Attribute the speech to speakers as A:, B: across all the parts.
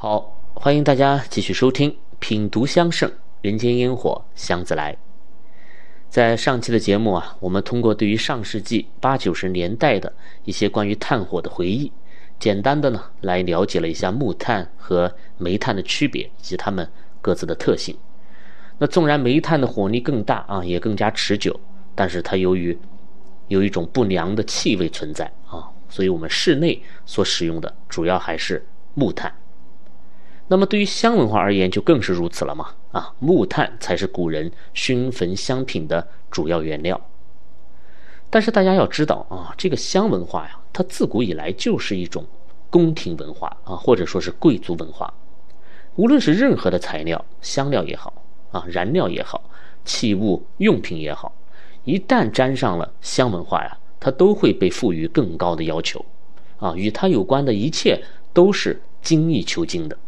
A: 好，欢迎大家继续收听《品读香盛人间烟火香自来》。在上期的节目啊，我们通过对于上世纪八九十年代的一些关于炭火的回忆，简单的呢来了解了一下木炭和煤炭的区别以及它们各自的特性。那纵然煤炭的火力更大啊，也更加持久，但是它由于有一种不良的气味存在啊，所以我们室内所使用的主要还是木炭。那么对于香文化而言，就更是如此了嘛？啊，木炭才是古人熏焚香品的主要原料。但是大家要知道啊，这个香文化呀，它自古以来就是一种宫廷文化啊，或者说是贵族文化。无论是任何的材料，香料也好啊，燃料也好，器物用品也好，一旦沾上了香文化呀，它都会被赋予更高的要求啊，与它有关的一切都是精益求精的。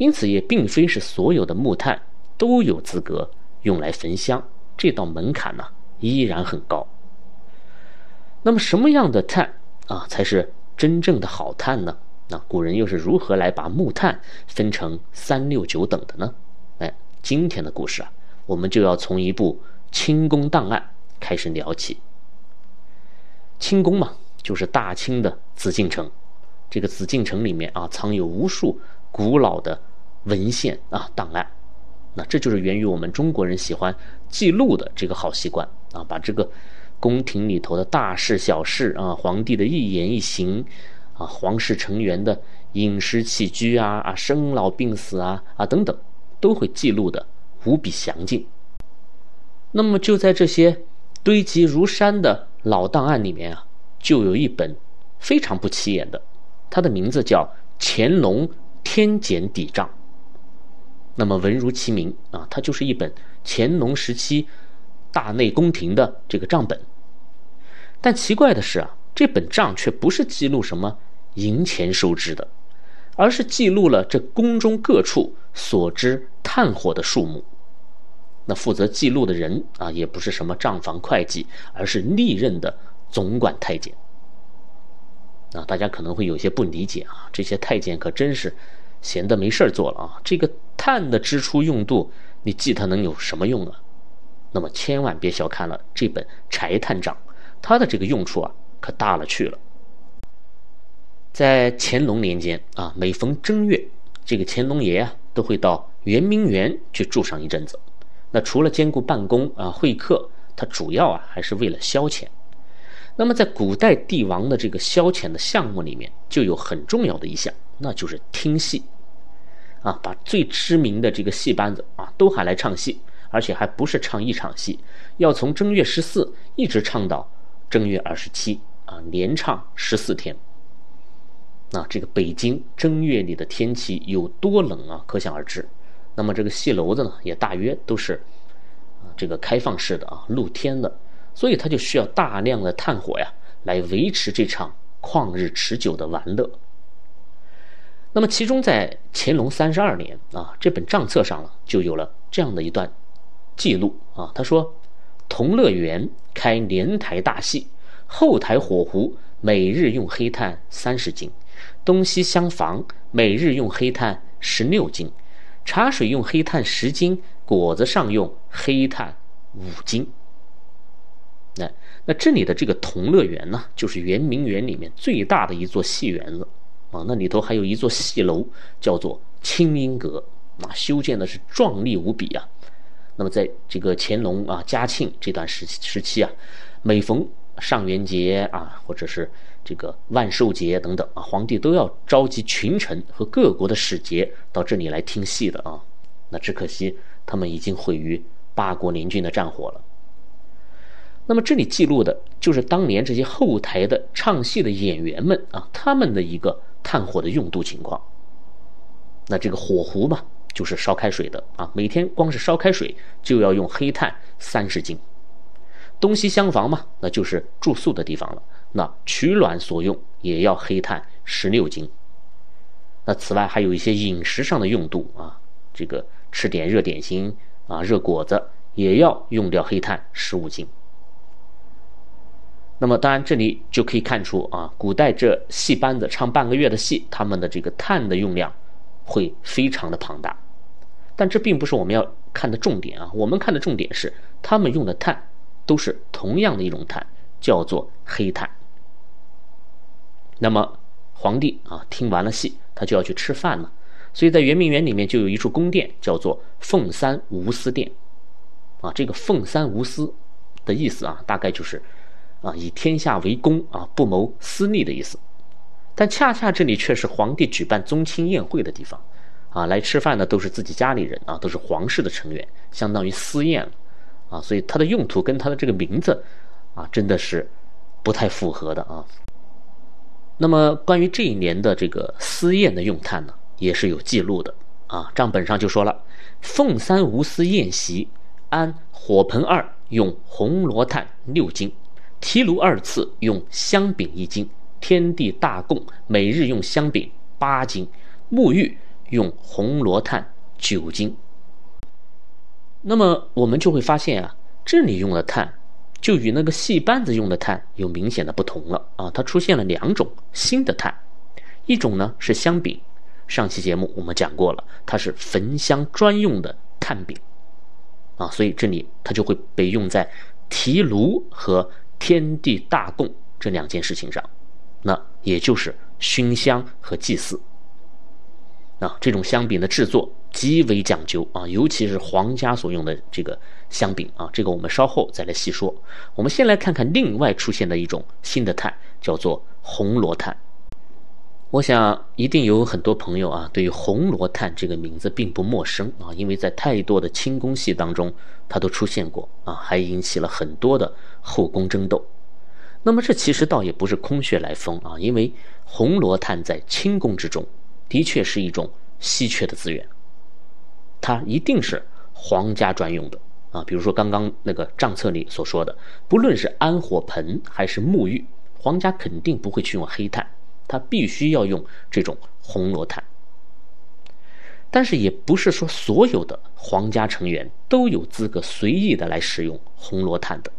A: 因此，也并非是所有的木炭都有资格用来焚香，这道门槛呢依然很高。那么，什么样的炭啊才是真正的好炭呢？那古人又是如何来把木炭分成三六九等的呢？哎，今天的故事啊，我们就要从一部清宫档案开始聊起。清宫嘛，就是大清的紫禁城，这个紫禁城里面啊，藏有无数古老的。文献啊，档案，那这就是源于我们中国人喜欢记录的这个好习惯啊，把这个宫廷里头的大事小事啊，皇帝的一言一行啊，皇室成员的饮食起居啊啊，生老病死啊啊等等，都会记录的无比详尽。那么就在这些堆积如山的老档案里面啊，就有一本非常不起眼的，它的名字叫《乾隆天简底账》。那么文如其名啊，它就是一本乾隆时期大内宫廷的这个账本。但奇怪的是啊，这本账却不是记录什么银钱收支的，而是记录了这宫中各处所知炭火的数目。那负责记录的人啊，也不是什么账房会计，而是历任的总管太监。啊，大家可能会有些不理解啊，这些太监可真是。闲的没事儿做了啊！这个碳的支出用度，你记它能有什么用啊？那么千万别小看了这本柴炭账，它的这个用处啊，可大了去了。在乾隆年间啊，每逢正月，这个乾隆爷啊都会到圆明园去住上一阵子。那除了兼顾办公啊会客，他主要啊还是为了消遣。那么在古代帝王的这个消遣的项目里面，就有很重要的一项。那就是听戏，啊，把最知名的这个戏班子啊都喊来唱戏，而且还不是唱一场戏，要从正月十四一直唱到正月二十七啊，连唱十四天。那这个北京正月里的天气有多冷啊，可想而知。那么这个戏楼子呢，也大约都是啊这个开放式的啊，露天的，所以它就需要大量的炭火呀，来维持这场旷日持久的玩乐。那么，其中在乾隆三十二年啊，这本账册上呢，就有了这样的一段记录啊。他说：“同乐园开连台大戏，后台火壶每日用黑炭三十斤，东西厢房每日用黑炭十六斤，茶水用黑炭十斤，果子上用黑炭五斤。”那那这里的这个同乐园呢，就是圆明园里面最大的一座戏园子。啊，那里头还有一座戏楼，叫做清音阁，啊，修建的是壮丽无比啊。那么在这个乾隆啊、嘉庆这段时时期啊，每逢上元节啊，或者是这个万寿节等等啊，皇帝都要召集群臣和各国的使节到这里来听戏的啊。那只可惜他们已经毁于八国联军的战火了。那么这里记录的就是当年这些后台的唱戏的演员们啊，他们的一个。炭火的用度情况，那这个火壶嘛，就是烧开水的啊。每天光是烧开水就要用黑炭三十斤。东西厢房嘛，那就是住宿的地方了。那取暖所用也要黑炭十六斤。那此外还有一些饮食上的用度啊，这个吃点热点心啊、热果子也要用掉黑炭十五斤。那么，当然这里就可以看出啊，古代这戏班子唱半个月的戏，他们的这个碳的用量会非常的庞大。但这并不是我们要看的重点啊，我们看的重点是他们用的碳都是同样的一种碳，叫做黑炭。那么皇帝啊，听完了戏，他就要去吃饭了，所以在圆明园里面就有一处宫殿，叫做凤三无私殿。啊，这个凤三无私的意思啊，大概就是啊以天下为公啊，不谋私利的意思。但恰恰这里却是皇帝举办宗亲宴会的地方。啊，来吃饭的都是自己家里人啊，都是皇室的成员，相当于私宴，啊，所以它的用途跟它的这个名字，啊，真的是不太符合的啊。那么关于这一年的这个私宴的用炭呢，也是有记录的啊，账本上就说了：凤三无私宴席，安火盆二用红罗炭六斤，提炉二次用香饼一斤，天地大供每日用香饼八斤，沐浴。用红罗炭九斤，那么我们就会发现啊，这里用的炭就与那个戏班子用的炭有明显的不同了啊，它出现了两种新的炭，一种呢是香饼，上期节目我们讲过了，它是焚香专用的炭饼，啊，所以这里它就会被用在提炉和天地大供这两件事情上，那也就是熏香和祭祀。啊，这种香饼的制作极为讲究啊，尤其是皇家所用的这个香饼啊，这个我们稍后再来细说。我们先来看看另外出现的一种新的炭，叫做红罗炭。我想一定有很多朋友啊，对于红罗炭这个名字并不陌生啊，因为在太多的清宫戏当中它都出现过啊，还引起了很多的后宫争斗。那么这其实倒也不是空穴来风啊，因为红罗炭在清宫之中。的确是一种稀缺的资源，它一定是皇家专用的啊。比如说刚刚那个账册里所说的，不论是安火盆还是沐浴，皇家肯定不会去用黑炭，他必须要用这种红罗炭。但是也不是说所有的皇家成员都有资格随意的来使用红罗炭的，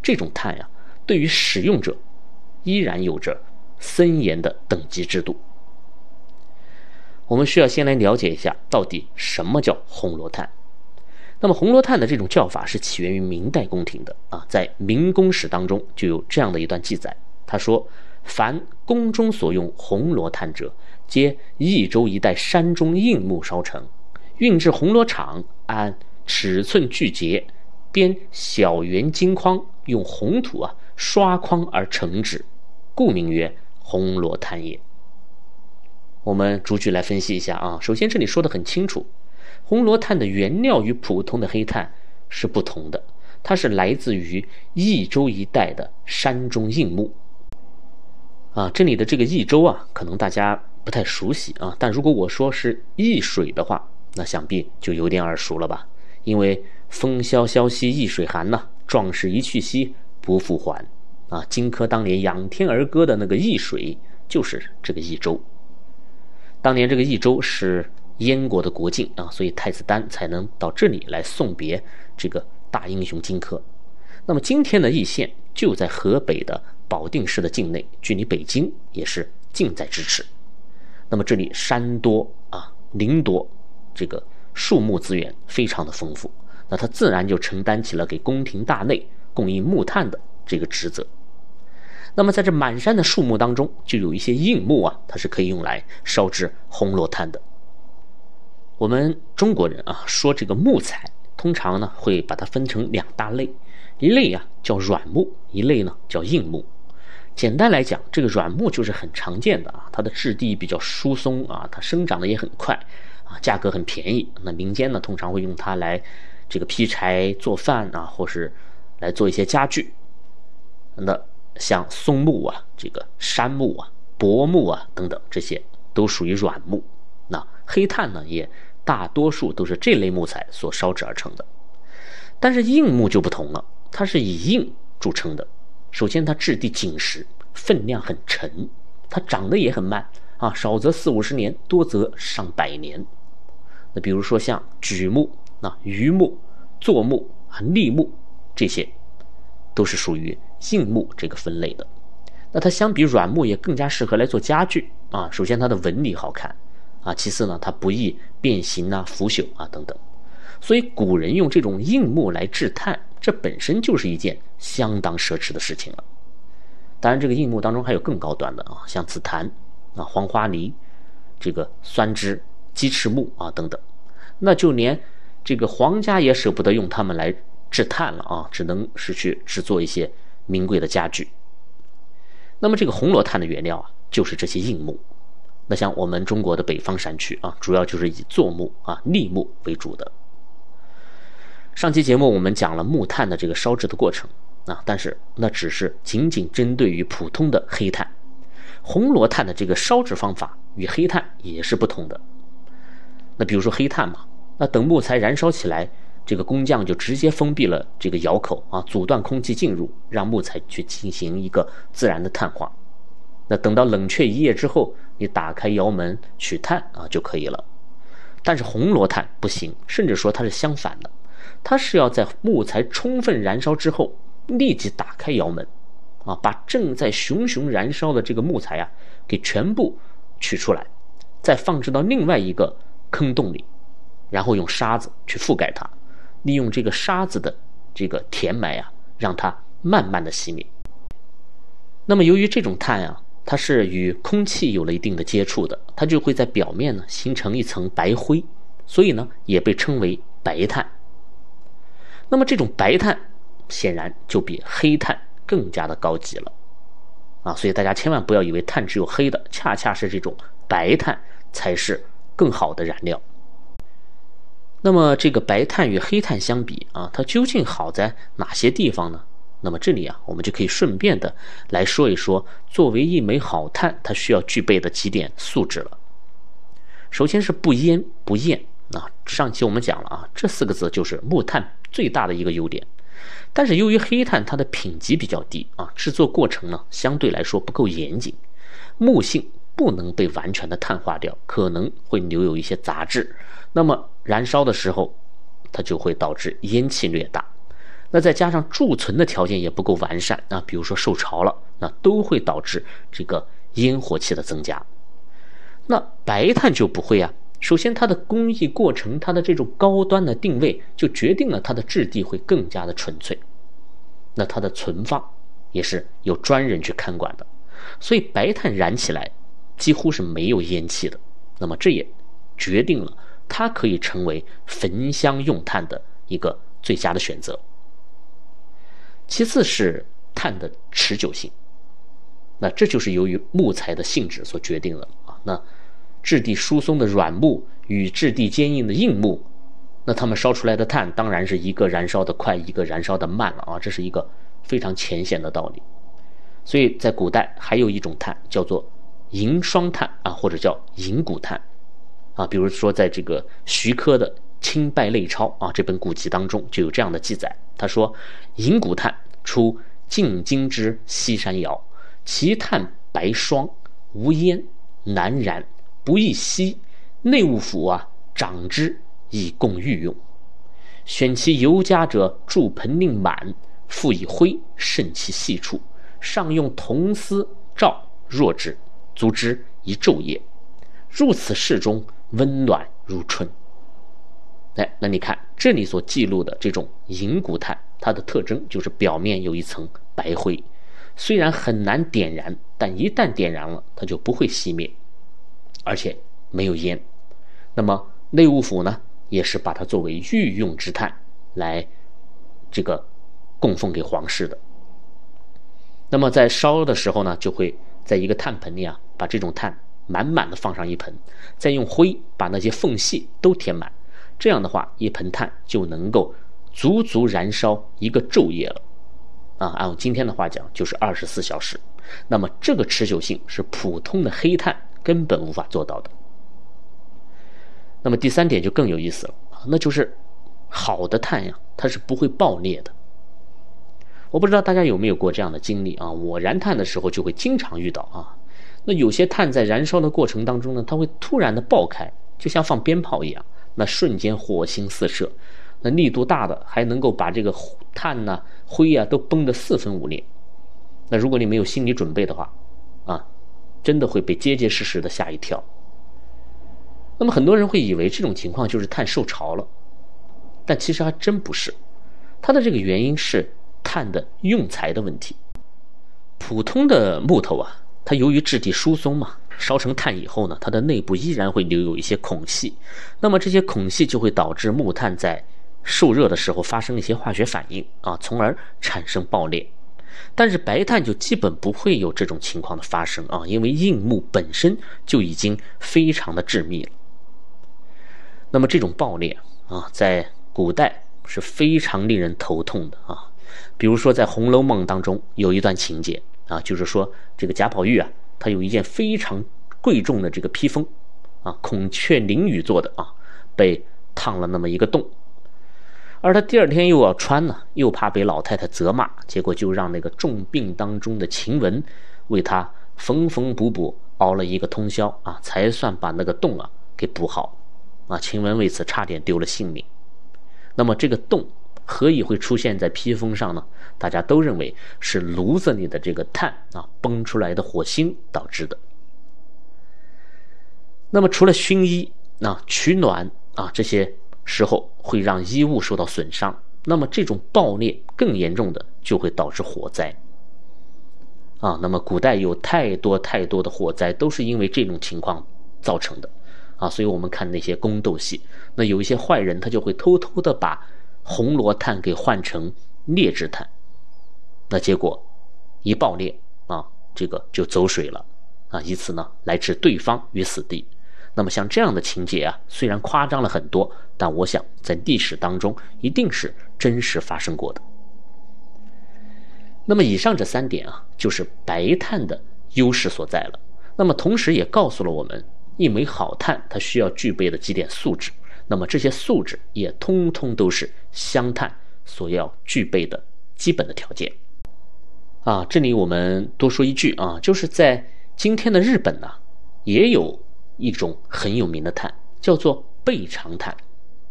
A: 这种炭呀，对于使用者依然有着森严的等级制度。我们需要先来了解一下，到底什么叫红罗炭。那么红罗炭的这种叫法是起源于明代宫廷的啊，在《明宫史》当中就有这样的一段记载。他说：“凡宫中所用红罗炭者，皆益州一带山中硬木烧成，运至红罗厂，按尺寸具节，编小圆金框，用红土啊刷框而成之，故名曰红罗炭也。”我们逐句来分析一下啊。首先，这里说的很清楚，红罗炭的原料与普通的黑炭是不同的，它是来自于益州一带的山中硬木。啊，这里的这个益州啊，可能大家不太熟悉啊。但如果我说是易水的话，那想必就有点耳熟了吧？因为风萧萧兮易水寒呐，壮士一去兮不复还。啊，荆轲当年仰天而歌的那个易水，就是这个益州。当年这个益州是燕国的国境啊，所以太子丹才能到这里来送别这个大英雄荆轲。那么今天的易县就在河北的保定市的境内，距离北京也是近在咫尺。那么这里山多啊，林多，这个树木资源非常的丰富，那它自然就承担起了给宫廷大内供应木炭的这个职责。那么在这满山的树木当中，就有一些硬木啊，它是可以用来烧制红罗炭的。我们中国人啊，说这个木材，通常呢会把它分成两大类，一类啊叫软木，一类呢叫硬木。简单来讲，这个软木就是很常见的啊，它的质地比较疏松啊，它生长的也很快啊，价格很便宜。那民间呢通常会用它来这个劈柴做饭啊，或是来做一些家具。那像松木啊、这个杉木啊、柏木啊等等，这些都属于软木。那黑炭呢，也大多数都是这类木材所烧制而成的。但是硬木就不同了，它是以硬著称的。首先，它质地紧实，分量很沉，它长得也很慢啊，少则四五十年，多则上百年。那比如说像榉木、那榆木、柞木啊、栎木这些，都是属于。硬木这个分类的，那它相比软木也更加适合来做家具啊。首先它的纹理好看，啊，其次呢，它不易变形啊、腐朽啊等等。所以古人用这种硬木来制炭，这本身就是一件相当奢侈的事情了。当然，这个硬木当中还有更高端的啊，像紫檀啊、黄花梨、这个酸枝、鸡翅木啊等等。那就连这个皇家也舍不得用它们来制炭了啊，只能是去制作一些名贵的家具。那么这个红罗炭的原料啊，就是这些硬木。那像我们中国的北方山区啊，主要就是以柞木啊、栎木为主的。上期节目我们讲了木炭的这个烧制的过程啊，但是那只是仅仅针对于普通的黑炭，红罗炭的这个烧制方法与黑炭也是不同的。那比如说黑炭嘛，那等木材燃烧起来，这个工匠就直接封闭了这个窑口啊，阻断空气进入，让木材去进行一个自然的碳化。那等到冷却一夜之后，你打开窑门取炭啊就可以了。但是红罗炭不行，甚至说它是相反的。它是要在木材充分燃烧之后，立即打开窑门，啊，把正在熊熊燃烧的这个木材啊，给全部取出来，再放置到另外一个坑洞里，然后用沙子去覆盖它，利用这个沙子的这个填埋啊，让它慢慢的熄灭。那么由于这种碳啊，它是与空气有了一定的接触的，它就会在表面呢形成一层白灰，所以呢也被称为白炭。那么这种白炭，显然就比黑炭更加的高级了，啊，所以大家千万不要以为炭只有黑的，恰恰是这种白炭才是更好的燃料。那么这个白炭与黑炭相比啊，它究竟好在哪些地方呢？那么这里啊，我们就可以顺便的来说一说，作为一枚好炭，它需要具备的几点素质了。首先是不烟不焰。啊，上期我们讲了啊，这四个字就是木炭最大的一个优点。但是由于黑炭它的品级比较低啊，制作过程呢相对来说不够严谨，木性不能被完全的碳化掉，可能会留有一些杂质。那么燃烧的时候，它就会导致烟气略大。那再加上贮存的条件也不够完善啊，比如说受潮了，那都会导致这个烟火气的增加。那白炭就不会啊。首先，它的工艺过程，它的这种高端的定位，就决定了它的质地会更加的纯粹。那它的存放也是有专人去看管的，所以白炭燃起来几乎是没有烟气的。那么这也决定了它可以成为焚香用炭的一个最佳的选择。其次是碳的持久性，那这就是由于木材的性质所决定的啊。那质地疏松的软木与质地坚硬的硬木，那它们烧出来的炭当然是一个燃烧的快，一个燃烧的慢了啊！这是一个非常浅显的道理。所以在古代还有一种炭叫做银霜炭啊，或者叫银骨炭啊。比如说在这个徐科的《清拜类钞》啊这本古籍当中就有这样的记载，他说：“银骨炭出晋京之西山窑，其炭白霜，无烟，难燃。”不易息，内务府啊长之以供御用。选其尤佳者，铸盆令满，复以灰渗其细处，上用铜丝罩若之，足之一昼夜。入此室中，温暖如春。哎，那你看这里所记录的这种银骨炭，它的特征就是表面有一层白灰，虽然很难点燃，但一旦点燃了，它就不会熄灭。而且没有烟，那么内务府呢，也是把它作为御用之炭来这个供奉给皇室的。那么在烧的时候呢，就会在一个炭盆里啊，把这种炭满满的放上一盆，再用灰把那些缝隙都填满。这样的话，一盆炭就能够足足燃烧一个昼夜了。啊，按我今天的话讲，就是二十四小时。那么这个持久性是普通的黑炭。根本无法做到的。那么第三点就更有意思了那就是好的碳呀，它是不会爆裂的。我不知道大家有没有过这样的经历啊？我燃炭的时候就会经常遇到啊。那有些碳在燃烧的过程当中呢，它会突然的爆开，就像放鞭炮一样，那瞬间火星四射，那力度大的还能够把这个碳呐、灰呀都崩得四分五裂。那如果你没有心理准备的话，真的会被结结实实的吓一跳。那么很多人会以为这种情况就是碳受潮了，但其实还真不是。它的这个原因是碳的用材的问题。普通的木头啊，它由于质地疏松嘛，烧成碳以后呢，它的内部依然会留有一些孔隙，那么这些孔隙就会导致木炭在受热的时候发生一些化学反应啊，从而产生爆裂。但是白炭就基本不会有这种情况的发生啊，因为硬木本身就已经非常的致密了。那么这种爆裂啊，在古代是非常令人头痛的啊。比如说在《红楼梦》当中有一段情节啊，就是说这个贾宝玉啊，他有一件非常贵重的这个披风啊，孔雀翎羽做的啊，被烫了那么一个洞。而他第二天又要穿呢，又怕被老太太责骂，结果就让那个重病当中的晴雯为他缝缝补补，熬了一个通宵啊，才算把那个洞啊给补好。啊，晴雯为此差点丢了性命。那么这个洞何以会出现在披风上呢？大家都认为是炉子里的这个碳啊崩出来的火星导致的。那么除了熏衣啊、取暖啊这些。时候会让衣物受到损伤，那么这种爆裂更严重的就会导致火灾。啊，那么古代有太多太多的火灾都是因为这种情况造成的，啊，所以我们看那些宫斗戏，那有一些坏人他就会偷偷的把红罗炭给换成劣质炭，那结果一爆裂啊，这个就走水了，啊，以此呢来置对方于死地。那么像这样的情节啊，虽然夸张了很多，但我想在历史当中一定是真实发生过的。那么以上这三点啊，就是白炭的优势所在了。那么同时也告诉了我们，一枚好炭它需要具备的几点素质。那么这些素质也通通都是香炭所要具备的基本的条件。啊，这里我们多说一句啊，就是在今天的日本呢，也有。一种很有名的炭叫做备长炭，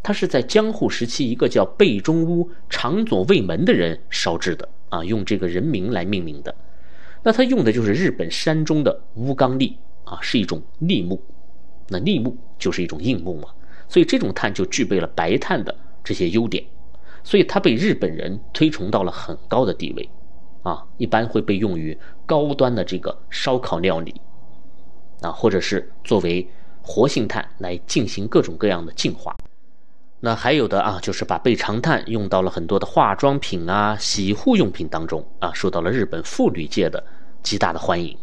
A: 它是在江户时期一个叫备中屋长左卫门的人烧制的啊，用这个人名来命名的。那它用的就是日本山中的乌冈栎啊，是一种栎木。那栎木就是一种硬木嘛，所以这种炭就具备了白炭的这些优点，所以它被日本人推崇到了很高的地位啊，一般会被用于高端的这个烧烤料理。啊，或者是作为活性炭来进行各种各样的净化，那还有的啊，就是把备长炭用到了很多的化妆品啊、洗护用品当中啊，受到了日本妇女界的极大的欢迎。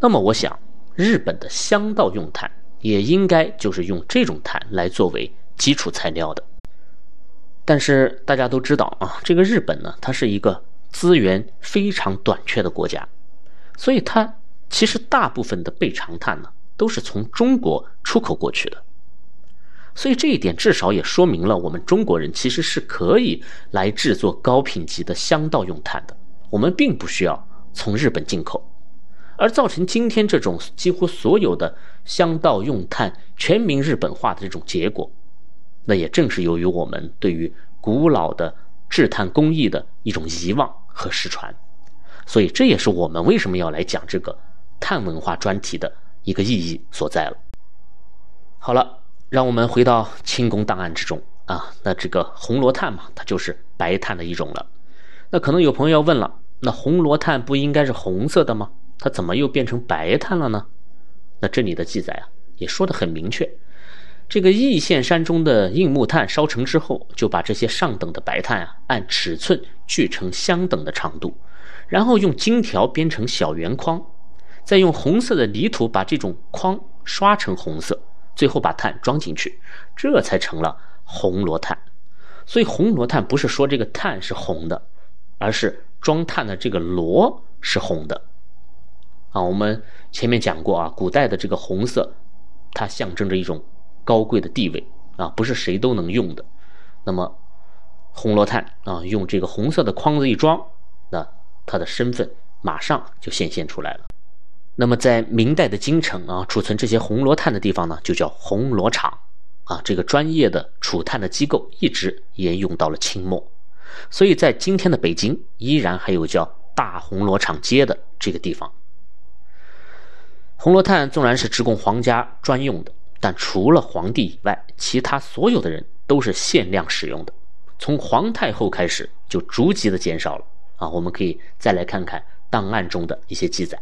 A: 那么，我想日本的香道用炭也应该就是用这种炭来作为基础材料的。但是大家都知道啊，这个日本呢，它是一个资源非常短缺的国家，所以它。其实大部分的备长炭呢，都是从中国出口过去的，所以这一点至少也说明了我们中国人其实是可以来制作高品级的香道用炭的，我们并不需要从日本进口，而造成今天这种几乎所有的香道用炭全民日本化的这种结果，那也正是由于我们对于古老的制炭工艺的一种遗忘和失传，所以这也是我们为什么要来讲这个。碳文化专题的一个意义所在了。好了，让我们回到清宫档案之中啊。那这个红罗炭嘛，它就是白炭的一种了。那可能有朋友要问了，那红罗炭不应该是红色的吗？它怎么又变成白炭了呢？那这里的记载啊，也说的很明确。这个易县山中的硬木炭烧成之后，就把这些上等的白炭啊，按尺寸锯成相等的长度，然后用金条编成小圆框。再用红色的泥土把这种框刷成红色，最后把碳装进去，这才成了红罗炭。所以红罗炭不是说这个碳是红的，而是装碳的这个罗是红的。啊，我们前面讲过啊，古代的这个红色，它象征着一种高贵的地位啊，不是谁都能用的。那么红罗炭啊，用这个红色的框子一装，那它的身份马上就显现出来了。那么，在明代的京城啊，储存这些红罗炭的地方呢，就叫红罗厂，啊，这个专业的储炭的机构一直沿用到了清末，所以在今天的北京，依然还有叫大红罗厂街的这个地方。红罗炭纵然是直供皇家专用的，但除了皇帝以外，其他所有的人都是限量使用的。从皇太后开始，就逐级的减少了啊。我们可以再来看看档案中的一些记载，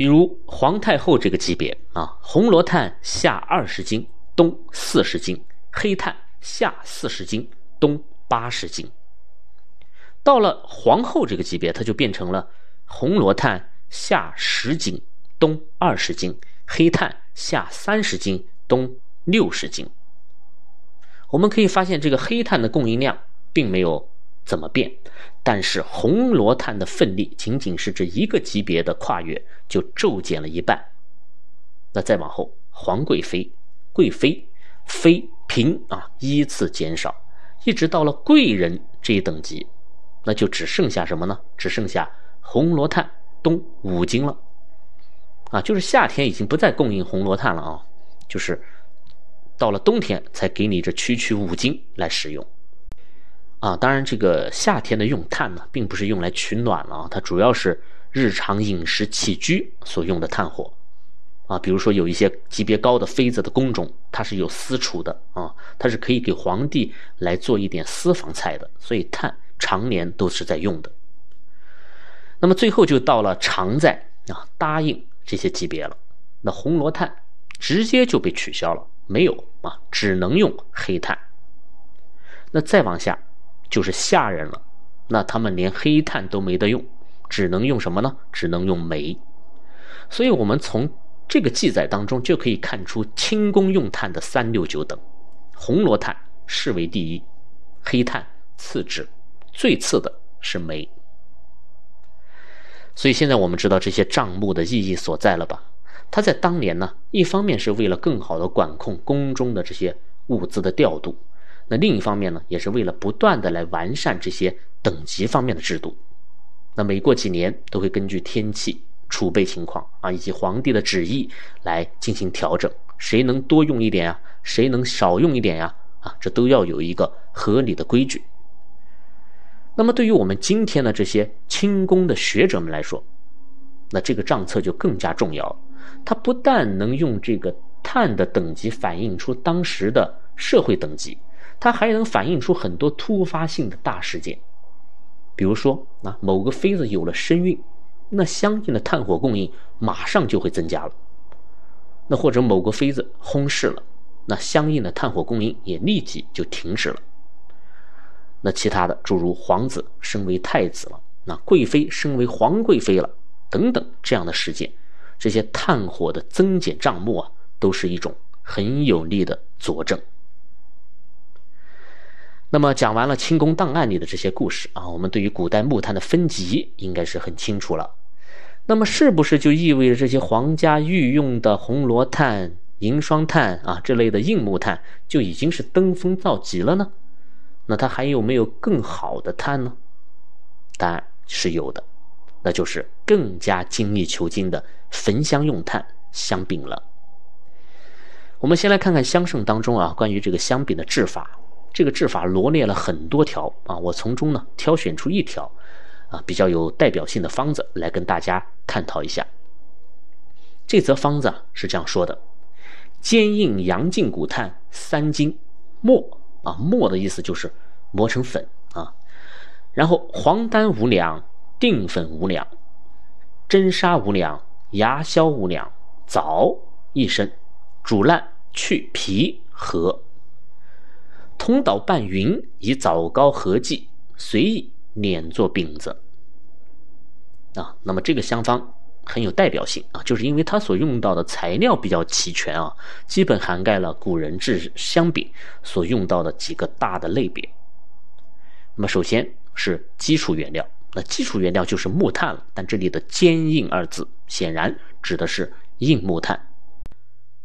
A: 比如皇太后这个级别啊，红罗炭下二十斤，东四十斤；黑炭下四十斤，东八十斤。到了皇后这个级别，它就变成了红罗炭下十斤，东二十斤；黑炭下三十斤，东六十斤。我们可以发现，这个黑炭的供应量并没有怎么变，但是红罗炭的份力仅仅是这一个级别的跨越就骤减了一半。那再往后，皇贵妃、贵妃、妃、嫔啊依次减少，一直到了贵人这一等级。那就只剩下什么呢？只剩下红罗炭东五斤了，啊，就是夏天已经不再供应红罗炭了啊，就是到了冬天才给你这区区五斤来使用，啊，当然这个夏天的用炭呢，并不是用来取暖了啊，它主要是日常饮食起居所用的炭火，啊，比如说有一些级别高的妃子的宫中，它是有私厨的啊，它是可以给皇帝来做一点私房菜的，所以炭。常年都是在用的，那么最后就到了常在啊答应这些级别了，那红罗炭直接就被取消了，没有啊，只能用黑炭。那再往下就是下人了，那他们连黑炭都没得用，只能用什么呢？只能用煤。所以我们从这个记载当中就可以看出清宫用炭的三六九等，红罗炭视为第一，黑炭次之。最次的是煤，所以现在我们知道这些账目的意义所在了吧？它在当年呢，一方面是为了更好的管控宫中的这些物资的调度，那另一方面呢，也是为了不断的来完善这些等级方面的制度。那每过几年都会根据天气、储备情况啊，以及皇帝的旨意来进行调整，谁能多用一点呀？谁能少用一点呀？啊，这都要有一个合理的规矩。那么，对于我们今天的这些清宫的学者们来说，那这个账册就更加重要了。它不但能用这个碳的等级反映出当时的社会等级，它还能反映出很多突发性的大事件。比如说，啊，某个妃子有了身孕，那相应的炭火供应马上就会增加了；那或者某个妃子薨逝了，那相应的炭火供应也立即就停止了。那其他的诸如皇子升为太子了，那贵妃升为皇贵妃了，等等这样的事件，这些炭火的增减账目啊，都是一种很有力的佐证。那么讲完了清宫档案里的这些故事啊，我们对于古代木炭的分级应该是很清楚了。那么是不是就意味着这些皇家御用的红罗炭、银霜炭啊这类的硬木炭就已经是登峰造极了呢？那它还有没有更好的碳呢？答案是有的，那就是更加精益求精的焚香用炭香饼了。我们先来看看香圣当中啊，关于这个香饼的制法，这个制法罗列了很多条啊，我从中呢挑选出一条啊比较有代表性的方子来跟大家探讨一下。这则方子是这样说的：坚硬阳净骨炭三斤，末。啊，磨的意思就是磨成粉啊，然后黄丹五两，定粉五两，真砂五两，牙硝五两，枣一升，煮烂去皮和，通捣拌匀，以枣糕合剂，随意碾作饼子。啊，那么这个香方。很有代表性啊，就是因为它所用到的材料比较齐全啊，基本涵盖了古人制香饼所用到的几个大的类别。那么首先是基础原料，那基础原料就是木炭了。但这里的“坚硬”二字显然指的是硬木炭，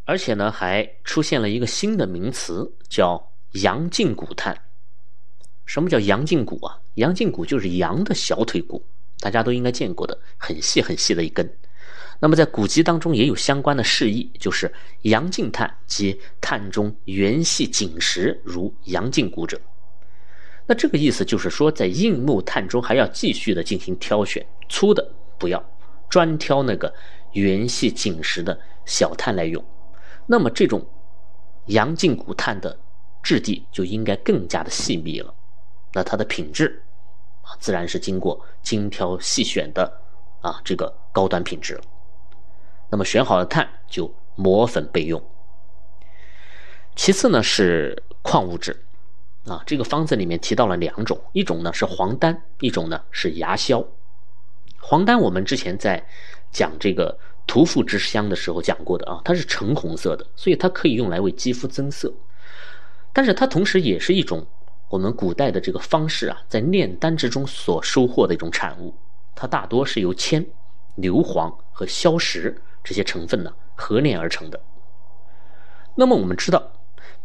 A: 而且呢还出现了一个新的名词，叫羊胫骨炭。什么叫羊胫骨啊？羊胫骨就是羊的小腿骨。大家都应该见过的，很细很细的一根。那么在古籍当中也有相关的释义，就是阳胫炭即炭中圆细紧实如阳胫骨者。那这个意思就是说，在硬木炭中还要继续的进行挑选，粗的不要，专挑那个圆细紧实的小炭来用。那么这种阳胫骨炭的质地就应该更加的细密了，那它的品质啊，自然是经过精挑细选的啊这个高端品质。那么选好的炭就磨粉备用。其次呢是矿物质，啊，这个方子里面提到了两种，一种呢是黄丹，一种呢是牙硝。黄丹我们之前在讲这个涂覆之香的时候讲过的啊，它是橙红色的，所以它可以用来为肌肤增色。但是它同时也是一种我们古代的这个方式啊，在炼丹之中所收获的一种产物，它大多是由铅、硫磺和硝石这些成分呢合炼而成的。那么我们知道。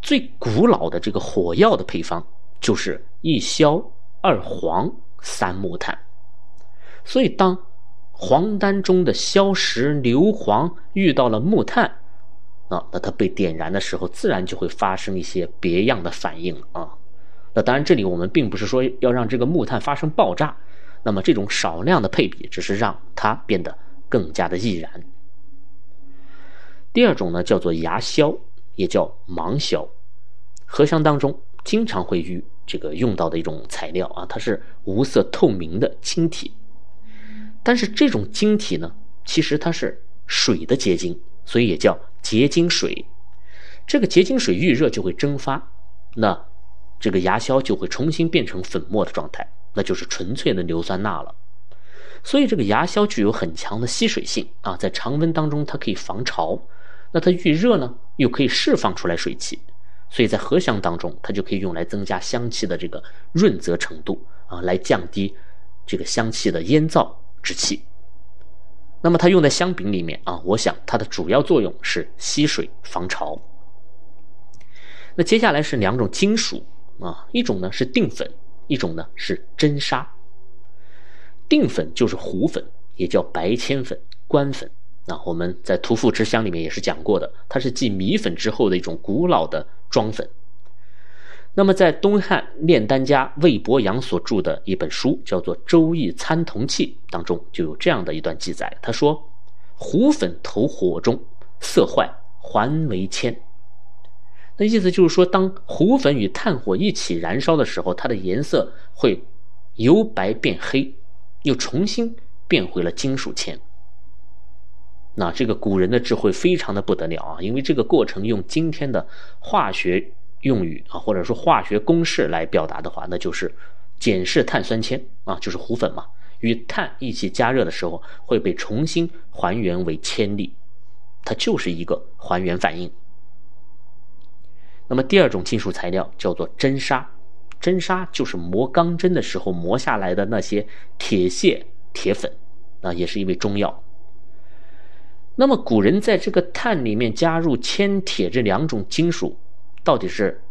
A: 最古老的这个火药的配方就是一硝二黄三木炭，所以当黄丹中的硝石硫磺遇到了木炭，啊，那它被点燃的时候，自然就会发生一些别样的反应啊。那当然，这里我们并不是说要让这个木炭发生爆炸，那么这种少量的配比只是让它变得更加的易燃。第二种呢，叫做牙硝。也叫芒硝，荷香当中经常会与这个用到的一种材料啊，它是无色透明的晶体。但是这种晶体呢，其实它是水的结晶，所以也叫结晶水。这个结晶水遇热就会蒸发，那这个牙硝就会重新变成粉末的状态，那就是纯粹的硫酸钠了。所以这个牙硝具有很强的吸水性啊，在常温当中它可以防潮。那它遇热呢，又可以释放出来水汽，所以在荷香当中，它就可以用来增加香气的这个润泽程度啊，来降低这个香气的烟燥之气。那么它用在香饼里面啊，我想它的主要作用是吸水防潮。那接下来是两种金属啊，一种呢是定粉，一种呢是真砂。定粉就是糊粉，也叫白铅粉、官粉。那我们在屠夫之乡里面也是讲过的，它是继米粉之后的一种古老的装粉。那么在东汉炼丹家魏伯阳所著的一本书，叫做《周易参同契》当中，就有这样的一段记载。他说：“胡粉投火中，色坏，还为铅。”那意思就是说，当胡粉与炭火一起燃烧的时候，它的颜色会由白变黑，又重新变回了金属铅。那这个古人的智慧非常的不得了啊，因为这个过程用今天的化学用语啊，或者说化学公式来表达的话，那就是碱式碳酸铅啊，就是糊粉嘛，与碳一起加热的时候会被重新还原为铅粒，它就是一个还原反应。那么第二种金属材料叫做真砂，真砂就是磨钢针的时候磨下来的那些铁屑、铁粉啊，也是一味中药。那么古人在这个碳里面加入铅、铁这两种金属，到底是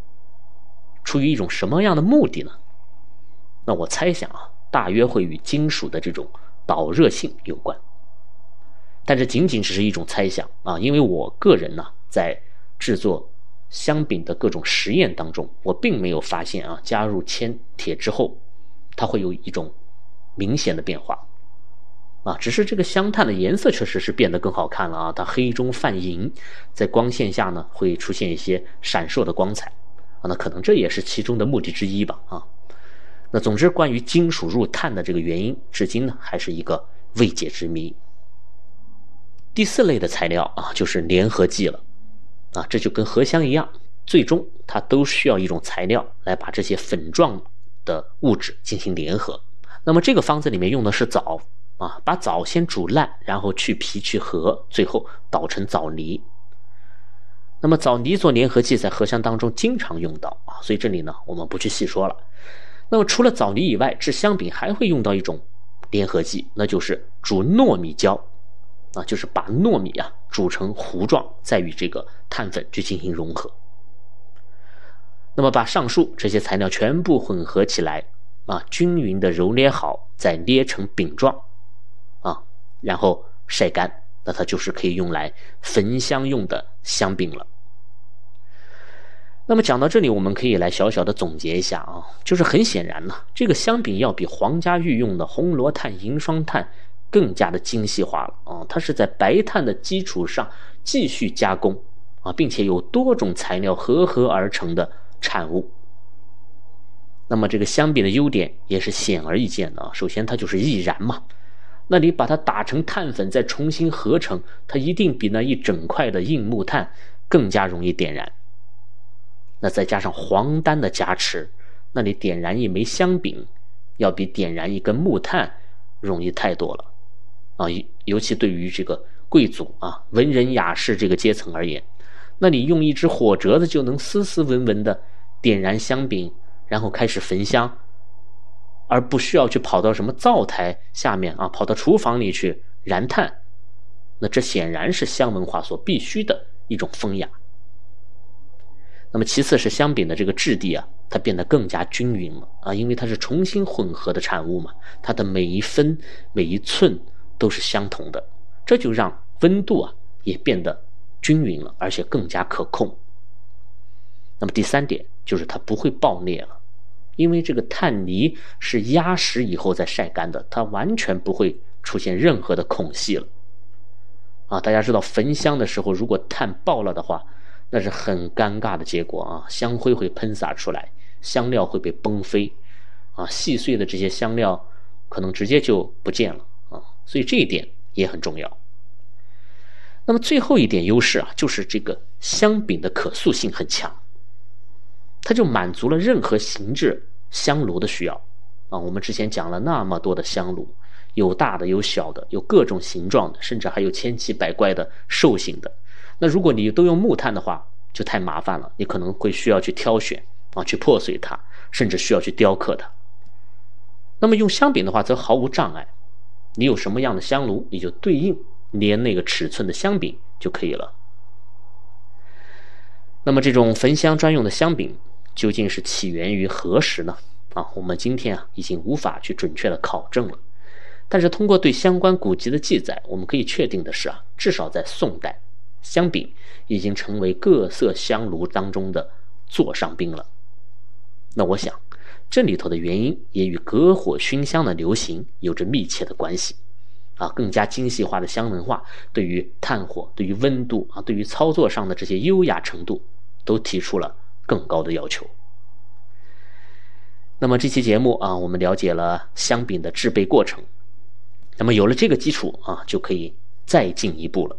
A: 出于一种什么样的目的呢？那我猜想啊，大约会与金属的这种导热性有关。但这仅仅只是一种猜想啊，因为我个人呢，在制作香饼的各种实验当中，我并没有发现啊，加入铅、铁之后，它会有一种明显的变化。啊，只是这个香炭的颜色确实是变得更好看了啊！它黑中泛银，在光线下呢会出现一些闪烁的光彩啊。那可能这也是其中的目的之一吧啊。那总之，关于金属入炭的这个原因，至今呢还是一个未解之谜。第四类的材料啊，就是粘合剂了啊。这就跟荷香一样，最终它都需要一种材料来把这些粉状的物质进行联合。那么这个方子里面用的是枣。啊，把枣先煮烂，然后去皮去核，最后捣成枣泥。那么枣泥做粘合剂，在荷香当中经常用到啊，所以这里呢，我们不去细说了。那么除了枣泥以外，制香饼还会用到一种粘合剂，那就是煮糯米胶啊，就是把糯米啊煮成糊状，再与这个碳粉去进行融合。那么把上述这些材料全部混合起来啊，均匀的揉捏好，再捏成饼状。然后晒干，那它就是可以用来焚香用的香饼了。那么讲到这里，我们可以来小小的总结一下啊，就是很显然呢，这个香饼要比皇家御用的红罗炭、银双炭更加的精细化了啊，它是在白炭的基础上继续加工啊，并且有多种材料合合而成的产物。那么这个香饼的优点也是显而易见的啊，首先它就是易燃嘛，那你把它打成碳粉再重新合成，它一定比那一整块的硬木炭更加容易点燃。那再加上黄丹的加持，那你点燃一枚香饼，要比点燃一根木炭容易太多了啊！尤其对于这个贵族啊、文人雅士这个阶层而言，那你用一只火折子就能斯斯文文的点燃香饼。然后开始焚香，而不需要去跑到什么灶台下面啊，跑到厨房里去燃炭，那这显然是香文化所必须的一种风雅。那么其次是香饼的这个质地啊，它变得更加均匀了啊，因为它是重新混合的产物嘛，它的每一分每一寸都是相同的，这就让温度啊也变得均匀了，而且更加可控。那么第三点就是它不会爆裂了。因为这个碳泥是压实以后再晒干的，它完全不会出现任何的孔隙了。啊，大家知道焚香的时候，如果炭爆了的话，那是很尴尬的结果啊，香灰会喷洒出来，香料会被崩飞，啊，细碎的这些香料可能直接就不见了啊，所以这一点也很重要。那么最后一点优势啊，就是这个香饼的可塑性很强。它就满足了任何形制香炉的需要，啊，我们之前讲了那么多的香炉，有大的，有小的，有各种形状的，甚至还有千奇百怪的兽形的。那如果你都用木炭的话，就太麻烦了，你可能会需要去挑选啊，去破碎它，甚至需要去雕刻它。那么用香饼的话，则毫无障碍，你有什么样的香炉，你就对应连那个尺寸的香饼就可以了。那么这种焚香专用的香饼。究竟是起源于何时呢？啊，我们今天啊已经无法去准确的考证了。但是通过对相关古籍的记载，我们可以确定的是啊，至少在宋代，香饼已经成为各色香炉当中的座上宾了。那我想，这里头的原因也与隔火熏香的流行有着密切的关系。啊，更加精细化的香文化，对于炭火、对于温度啊、对于操作上的这些优雅程度，都提出了。更高的要求。那么这期节目啊，我们了解了香饼的制备过程。那么有了这个基础啊，就可以再进一步了。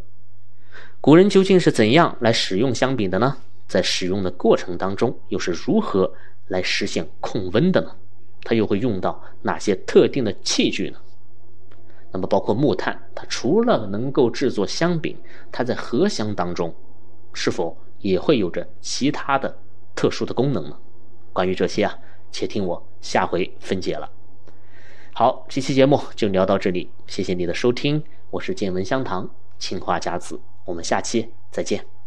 A: 古人究竟是怎样来使用香饼的呢？在使用的过程当中，又是如何来实现控温的呢？它又会用到哪些特定的器具呢？那么包括木炭，它除了能够制作香饼，它在合香当中是否也会有着其他的？特殊的功能呢？关于这些啊，且听我下回分解了。好，这期节目就聊到这里，谢谢你的收听，我是见闻香堂青花甲子，我们下期再见。